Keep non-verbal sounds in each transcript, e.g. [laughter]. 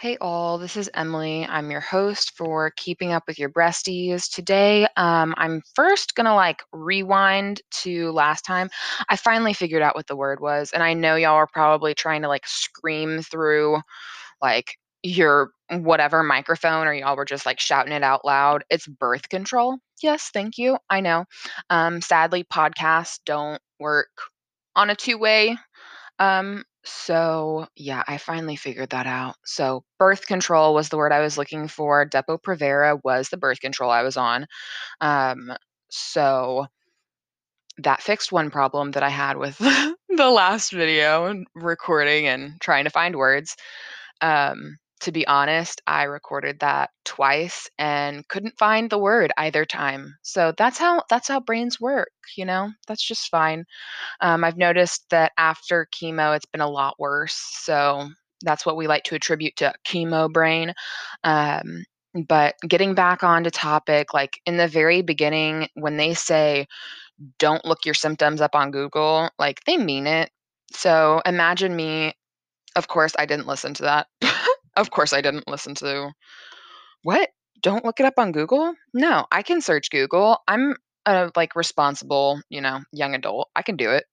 Hey all, this is Emily. I'm your host for Keeping Up with Your Breasties. Today, um, I'm first gonna like rewind to last time. I finally figured out what the word was, and I know y'all are probably trying to like scream through like your whatever microphone, or y'all were just like shouting it out loud. It's birth control. Yes, thank you. I know. Um, sadly, podcasts don't work on a two way um, so yeah, I finally figured that out. So birth control was the word I was looking for. Depo-Provera was the birth control I was on. Um, so that fixed one problem that I had with [laughs] the last video and recording and trying to find words. Um, to be honest, I recorded that twice and couldn't find the word either time. So that's how that's how brains work, you know? That's just fine. Um, I've noticed that after chemo, it's been a lot worse. So that's what we like to attribute to chemo brain. Um, but getting back onto topic, like in the very beginning, when they say, don't look your symptoms up on Google, like they mean it. So imagine me, of course, I didn't listen to that. [laughs] of course, I didn't listen to what? Don't look it up on Google? No, I can search Google. I'm a like responsible, you know, young adult. I can do it.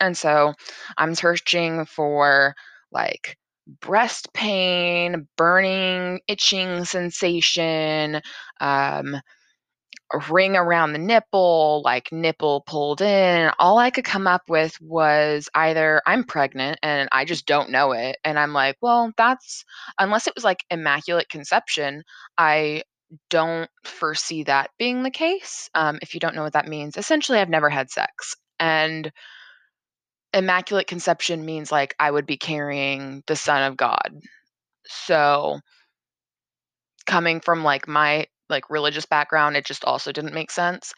And so I'm searching for like breast pain, burning, itching sensation, um, ring around the nipple, like nipple pulled in. All I could come up with was either I'm pregnant and I just don't know it. And I'm like, well, that's, unless it was like immaculate conception, I don't foresee that being the case. Um, if you don't know what that means, essentially, I've never had sex. And immaculate conception means like I would be carrying the son of God. So coming from like my like religious background, it just also didn't make sense.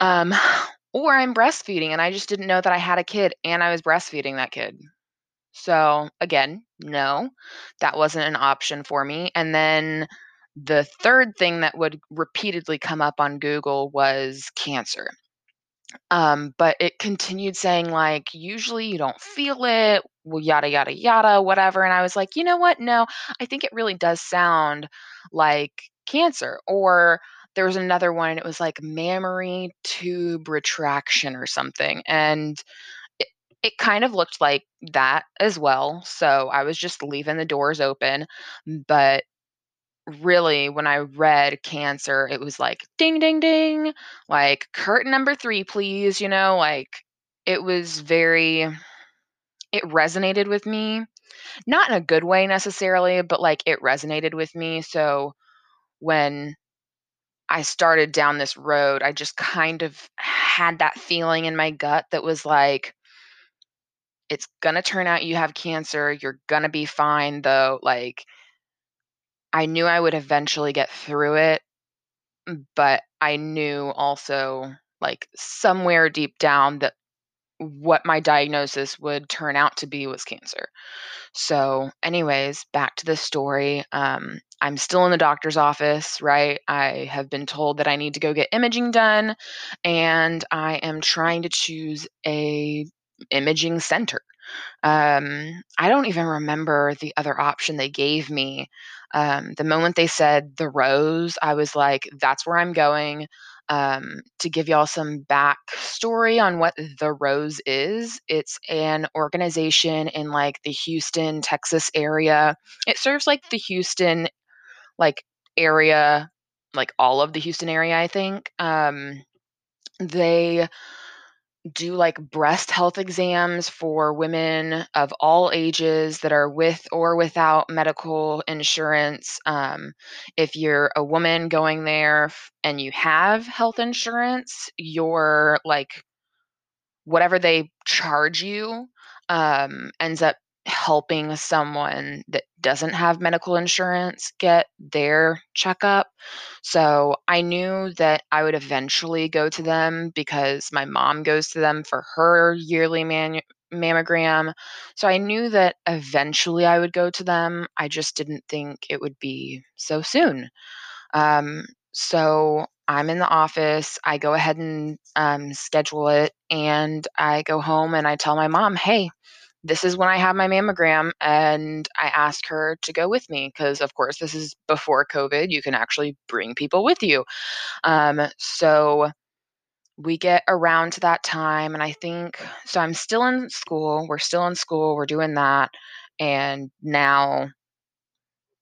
Um [sighs] or I'm breastfeeding and I just didn't know that I had a kid and I was breastfeeding that kid. So again, no, that wasn't an option for me. And then the third thing that would repeatedly come up on Google was cancer. Um, but it continued saying, like, usually you don't feel it, well, yada, yada, yada, whatever. And I was like, you know what? No, I think it really does sound like cancer. Or there was another one, and it was like mammary tube retraction or something. And it, it kind of looked like that as well. So I was just leaving the doors open. But really when I read cancer, it was like ding ding ding, like curtain number 3 please, you know, like it was very it resonated with me. Not in a good way necessarily, but like it resonated with me. So when I started down this road, I just kind of had that feeling in my gut that was like it's going to turn out you have cancer. You're going to be fine though. Like I knew I would eventually get through it, but I knew also, like, somewhere deep down that what my diagnosis would turn out to be was cancer. So, anyways, back to the story. Um, I'm still in the doctor's office, right? I have been told that I need to go get imaging done, and I am trying to choose a imaging center. Um, I don't even remember the other option they gave me. Um, the moment they said the rose, I was like, that's where I'm going. Um, to give y'all some backstory on what the Rose is, it's an organization in like the Houston, Texas area. It serves like the Houston like area, like all of the Houston area, I think. Um, they do like breast health exams for women of all ages that are with or without medical insurance. Um, if you're a woman going there and you have health insurance, you're like whatever they charge you um, ends up helping someone that doesn't have medical insurance get their checkup. So I knew that I would eventually go to them because my mom goes to them for her yearly mammogram. So I knew that eventually I would go to them. I just didn't think it would be so soon. Um, so I'm in the office. I go ahead and um, schedule it, and I go home and I tell my mom, "Hey, this is when I have my mammogram. And I asked her to go with me because, of course, this is before COVID. You can actually bring people with you. Um, so we get around to that time, and I think so. I'm still in school. We're still in school. We're doing that. And now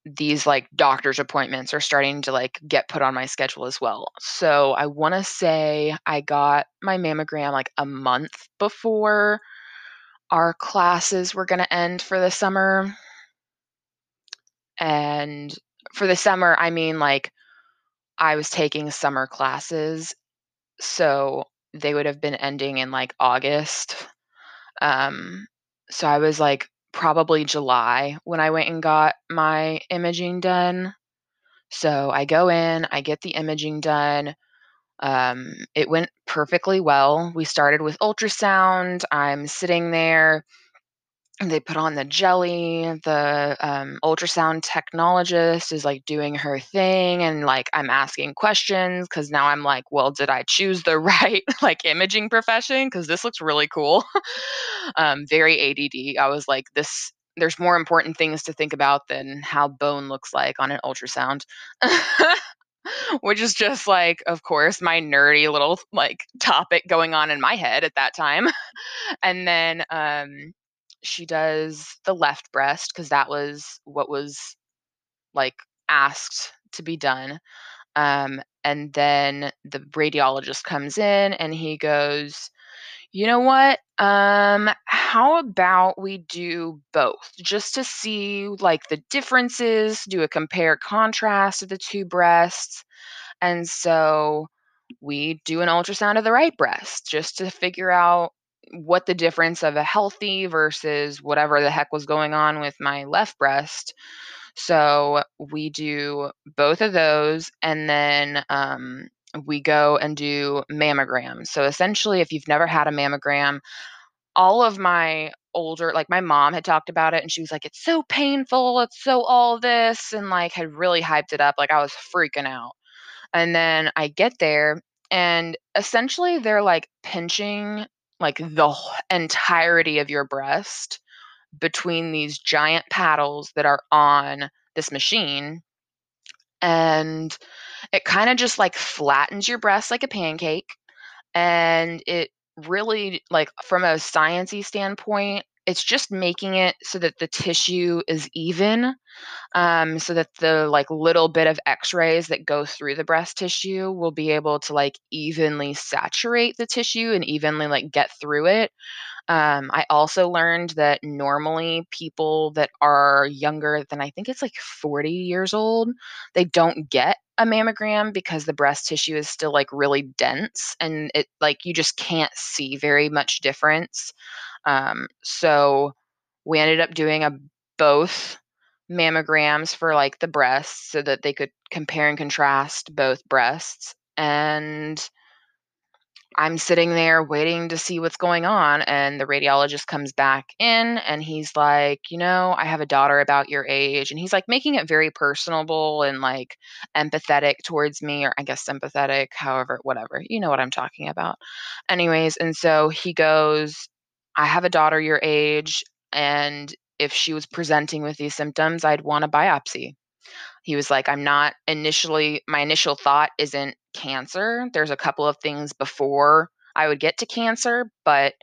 these like doctor's appointments are starting to like get put on my schedule as well. So I want to say I got my mammogram like a month before our classes were going to end for the summer. And for the summer, I mean like I was taking summer classes. So they would have been ending in like August. Um, so I was like probably July when I went and got my imaging done. So I go in, I get the imaging done. Um, it went perfectly well. We started with ultrasound. I'm sitting there. They put on the jelly. The um, ultrasound technologist is like doing her thing, and like I'm asking questions because now I'm like, well, did I choose the [laughs] right like imaging profession? Because this looks really cool. [laughs] um, very ADD. I was like, this. There's more important things to think about than how bone looks like on an ultrasound. [laughs] [laughs] Which is just like, of course, my nerdy little like topic going on in my head at that time. [laughs] and then um she does the left breast because that was what was like asked to be done. Um and then the radiologist comes in and he goes, "You know what? Um how about we do both just to see like the differences, do a compare contrast of the two breasts." And so we do an ultrasound of the right breast just to figure out what the difference of a healthy versus whatever the heck was going on with my left breast. So we do both of those and then um, we go and do mammograms. So essentially, if you've never had a mammogram, all of my older like my mom had talked about it and she was like it's so painful it's so all this and like had really hyped it up like i was freaking out and then I get there, and essentially they're like pinching like the entirety of your breast between these giant paddles that are on this machine. And it kind of just like flattens your breast like a pancake. And it really, like, from a sciency standpoint, it's just making it so that the tissue is even um, so that the like little bit of x-rays that go through the breast tissue will be able to like evenly saturate the tissue and evenly like get through it um, i also learned that normally people that are younger than i think it's like 40 years old they don't get a mammogram because the breast tissue is still like really dense and it like you just can't see very much difference um, so we ended up doing a both mammograms for like the breasts so that they could compare and contrast both breasts. And I'm sitting there waiting to see what's going on. And the radiologist comes back in and he's like, You know, I have a daughter about your age. And he's like making it very personable and like empathetic towards me, or I guess sympathetic, however, whatever. You know what I'm talking about. Anyways, and so he goes, I have a daughter your age. And if she was presenting with these symptoms, I'd want a biopsy. He was like, I'm not initially, my initial thought isn't cancer. There's a couple of things before I would get to cancer, but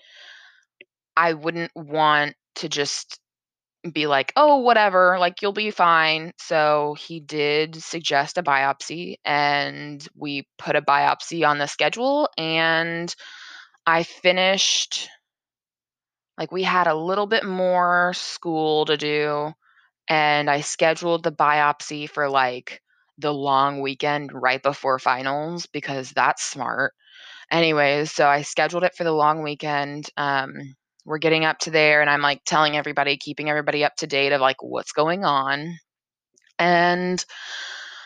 I wouldn't want to just be like, oh, whatever, like you'll be fine. So he did suggest a biopsy, and we put a biopsy on the schedule. And I finished like, we had a little bit more school to do, and I scheduled the biopsy for, like, the long weekend right before finals because that's smart. Anyways, so I scheduled it for the long weekend. Um, we're getting up to there, and I'm, like, telling everybody, keeping everybody up to date of, like, what's going on. And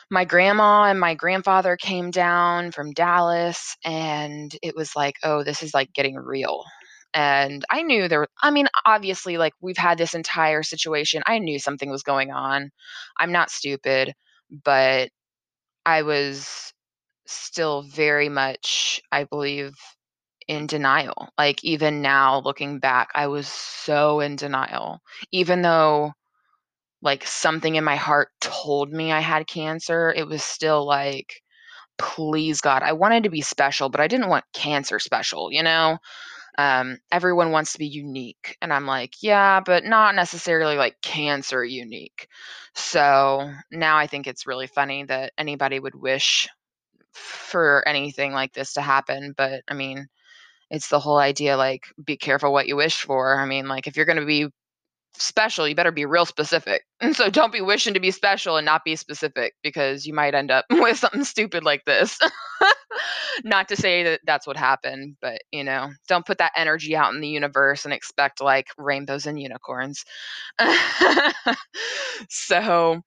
my grandma and my grandfather came down from Dallas, and it was like, "Oh, this is, like, getting real." And I knew there was I mean, obviously, like, we've had this entire situation. I knew something was going on. I'm not stupid, but I was still very much, I believe, in denial. Like, even now looking back, I was so in denial. Even though, like, something in my heart told me I had cancer, it was still like, "Please, God." I wanted to be special, but I didn't want cancer special, you know? Um, everyone wants to be unique, and I'm like, "Yeah, but not necessarily, like, cancer unique." So, now I think it's really funny that anybody would wish for anything like this to happen, but, I mean, it's the whole idea, like, be careful what you wish for. I mean, like, if you're gonna be special, you better be real specific. And [laughs] so don't be wishing to be special and not be specific because you might end up [laughs] with something stupid like this. [laughs] Not to say that that's what happened, but, you know, don't put that energy out in the universe and expect, like, rainbows and unicorns. So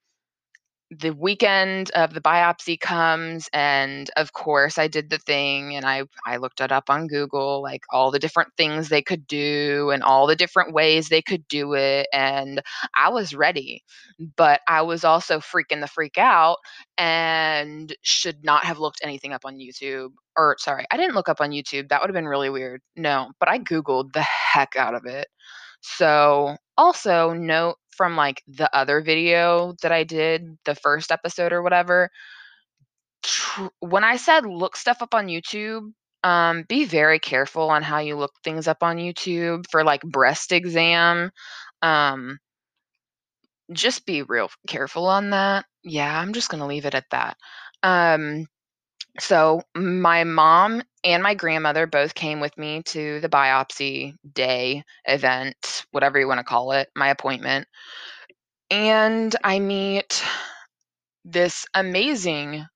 the weekend of the biopsy comes, and, of course, I did the thing, and I I looked it up on Google, like, all the different things they could do and all the different ways they could do it, and I was ready, but I was also freaking the freak out and should not have looked anything up on YouTube or sorry, I didn't look up on YouTube, that would've been really weird. No, but I Googled the heck out of it. So, also note from, like, the other video that I did, the 1st episode or whatever tr when I said look stuff up on YouTube, um, be very careful on how you look things up on YouTube for, like, breast exam, um just be real careful on that. Yeah, I'm just gonna leave it at that. Um, so my mom and my grandmother both came with me to the biopsy day, event, whatever you wanna call it, my appointment. And I meet this amazing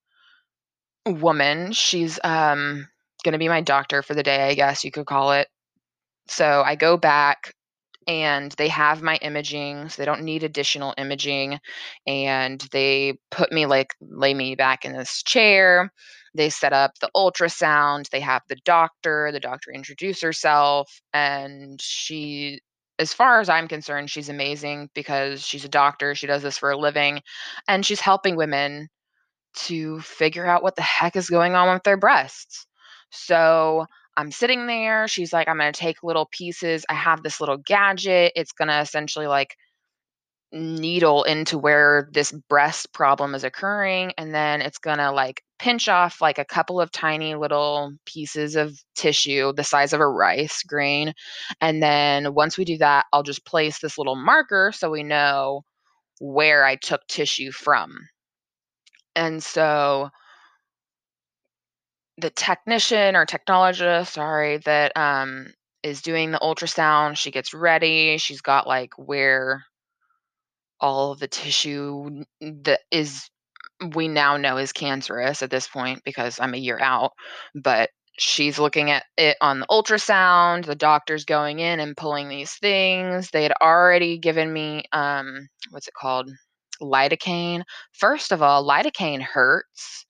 woman. She's, um, gonna be my doctor for the day, I guess you could call it. So I go back, and they have my imaging, so they don't need additional imaging, and they put me, like lay me back in this chair. They set up the ultrasound, they have the doctor, the doctor introduce herself, and she as far as I'm concerned, she's amazing because she's a doctor, she does this for a living, and she's helping women to figure out what the heck is going on with their breasts. So, I'm sitting there, she's like, "I'm gonna take little pieces." I have this little gadget, it's gonna essentially, like, needle into where this breast problem is occurring, and then it's gonna, like, pinch off, like, a couple of tiny little pieces of tissue the size of a rice grain, and then once we do that, I'll just place this little marker so we know where I took tissue from. And so the technician or technologist, sorry, that, um, is doing the ultrasound, she gets ready, she's got, like, where all of the tissue that is we now know is cancerous at this point because I'm a year out, but she's looking at it on the ultrasound, the doctor's going in and pulling these things. They had already given me, um, what's it called? Lidocaine. First of all, lidocaine hurts,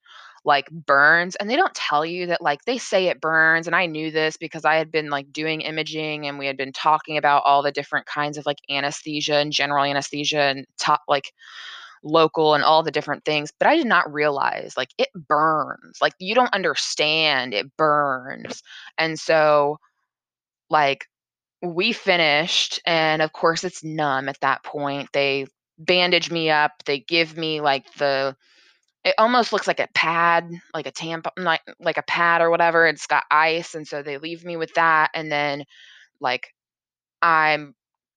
like, burns, and they don't tell you that like, they say it burns, and I knew this because I had been, like, doing imaging, and we had been talking about all the different kinds of, like, anesthesia and general anesthesia and top like, local and all the different things, but I did not realize, like, it burns, like, you don't understand, it burns. And so, like, we finished, and of course, it's numb at that point. They bandage me up, they give me, like, the it almost looks like a pad, like a tampon, like like a pad or whatever, it's got ice, and so they leave me with that, and then, like, I'm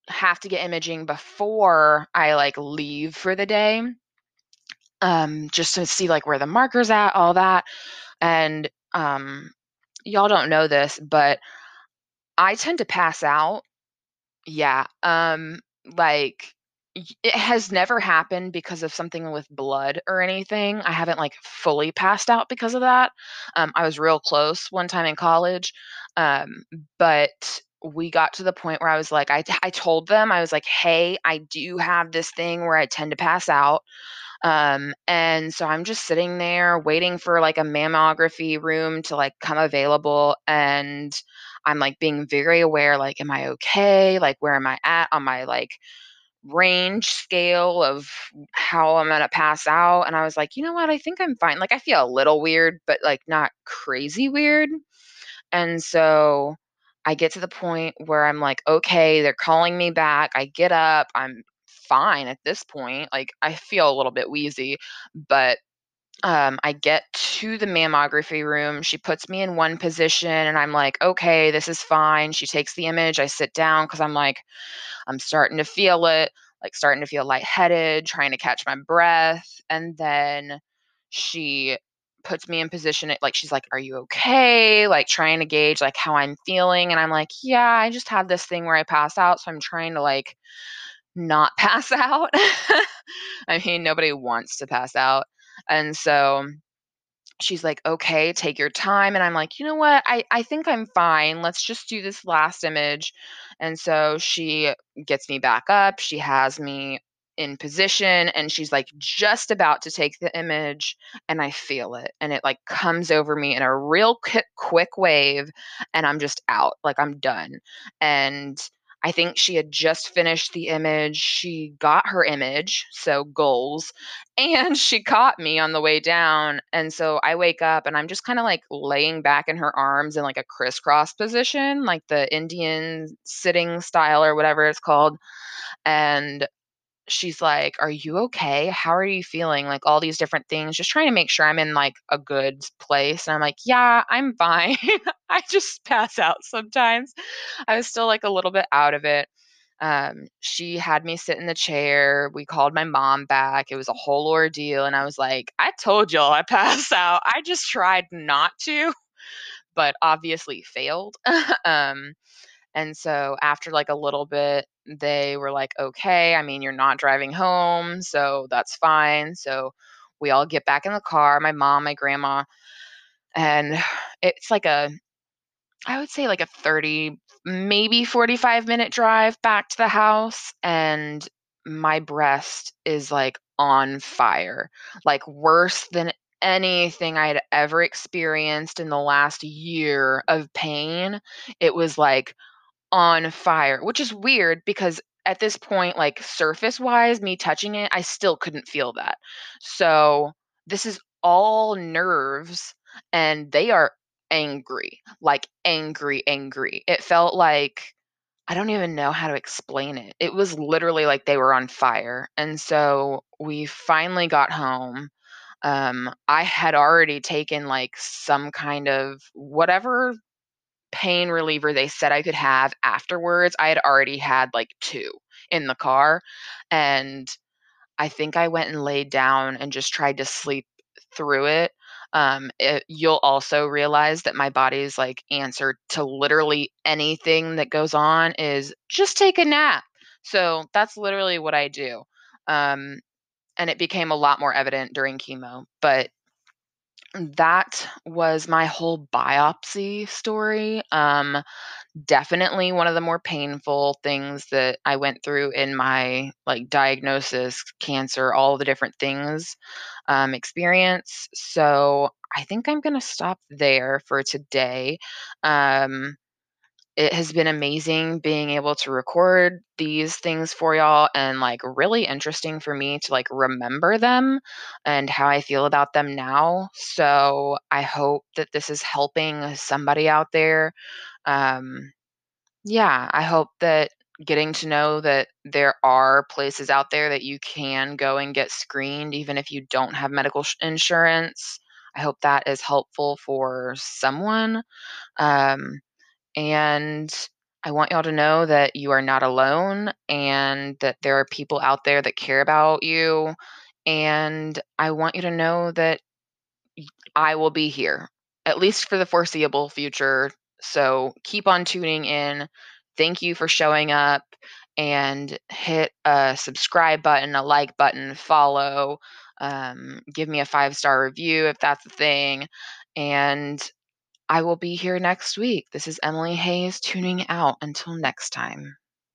have to get imaging before I, like, leave for the day, um, just to see, like, where the marker's at, all that, and, um, y'all don't know this, but I tend to pass out. Yeah, um, like, it has never happened because of something with blood or anything. I haven't, like, fully passed out because of that. Um, I was real close one time in college, um, but we got to the point where I was like I, I told them, I was like, "Hey, I do have this thing where I tend to pass out." Um, and so I'm just sitting there waiting for, like, a mammography room to, like, come available, and I'm, like, being very aware, like, "Am I okay? Like, where am I at on my, like, range scale of how I'm gonna pass out?" And I was like, "You know what? I think I'm fine." Like, I feel a little weird, but, like, not crazy weird. And so I get to the point where I'm like, "Okay, they're calling me back." I get up, I'm fine at this point, like, I feel a little bit wheezy, but, um, I get to the mammography room, she puts me in one position, and I'm like, "Okay, this is fine." She takes the image, I sit down because I'm like, I'm starting to feel it, like, starting to feel lightheaded, trying to catch my breath, and then she puts me in position like, she's like, "Are you okay?" Like, trying to gauge, like, how I'm feeling, and I'm like, "Yeah, I just had this thing where I pass out, so I'm trying to, like, not [laughs] pass out." I mean, nobody wants to pass out, and so she's like, "Okay, take your time," and I'm like, "You know what? I I think I'm fine, let's just do this last image." And so she gets me back up, she has me in position, and she's, like, just about to take the image, and I feel it, and it, like, comes over me in a real ki quick wave, and I'm just out, like, I'm done. And I think she had just finished the image, she got her image, so goals, [laughs] and she caught me on the way down, and so I wake up, and I'm just kinda, like, laying back in her arms in, like, a crisscross position, like the Indian sitting style or whatever it's called, and she's like, "Are you okay? How are you feeling?" Like, all these different things, just trying to make sure I'm in, like, a good place, and I'm like, "Yeah, I'm fine." [laughs] I just pass out sometimes. I was still, like, a little bit out of it. Um, she had me sit in the chair, we called my mom back, it was a whole ordeal, and I was like, "I told y'all I pass out, I just tried not to," but obviously failed. [laughs] Um, and so after, like, a little bit, they were like, "Okay, I mean, you're not driving home, so that's fine." So we all get back in the car, my mom, my grandma, and [sighs] it's like a I would say, like, a 30, maybe forty-five-minute drive back to the house, and my breast is, like, on fire, like, worse than anything I'd ever experienced in the last year of pain. It was, like, on fire, which is weird because at this point, like, surface-wise, me touching it, I still couldn't feel that. So, this is all nerves, and they are angry, like, angry, angry. It felt like I don't even know how to explain it. It was literally like they were on fire, and so we finally got home. Um, I had already taken, like, some kind of whatever pain reliever they said I could have afterwards, I had already had, like, 2 in the car, and I think I went and laid down and just tried to sleep through it. Um, it you'll also realize that my body's, like, answer to literally anything that goes on is, "Just take a nap." So that's literally what I do. Um, and it became a lot more evident during chemo, but that was my whole biopsy story. Um, definitely one of the more painful things that I went through in my, like, diagnosis, cancer, all the different things, um, experience. So I think I'm gonna stop there for today. Um, it has been amazing being able to record these things for y'all and, like, really interesting for me to, like, remember them and how I feel about them now. So I hope that this is helping somebody out there. Um, yeah, I hope that getting to know that there are places out there that you can go and get screened even if you don't have medical sh insurance, I hope that is helpful for someone. Um, and I want y'all to know that you are not alone and that there are people out there that care about you, and I want you to know that I will be here, at least for the foreseeable future. So keep on tuning in. Thank you for showing up, and hit a subscribe button, a like button, follow, um, give me a five-star review if that's a thing, and I will be here next week. This is Emily Hayes tuning out. Until next time.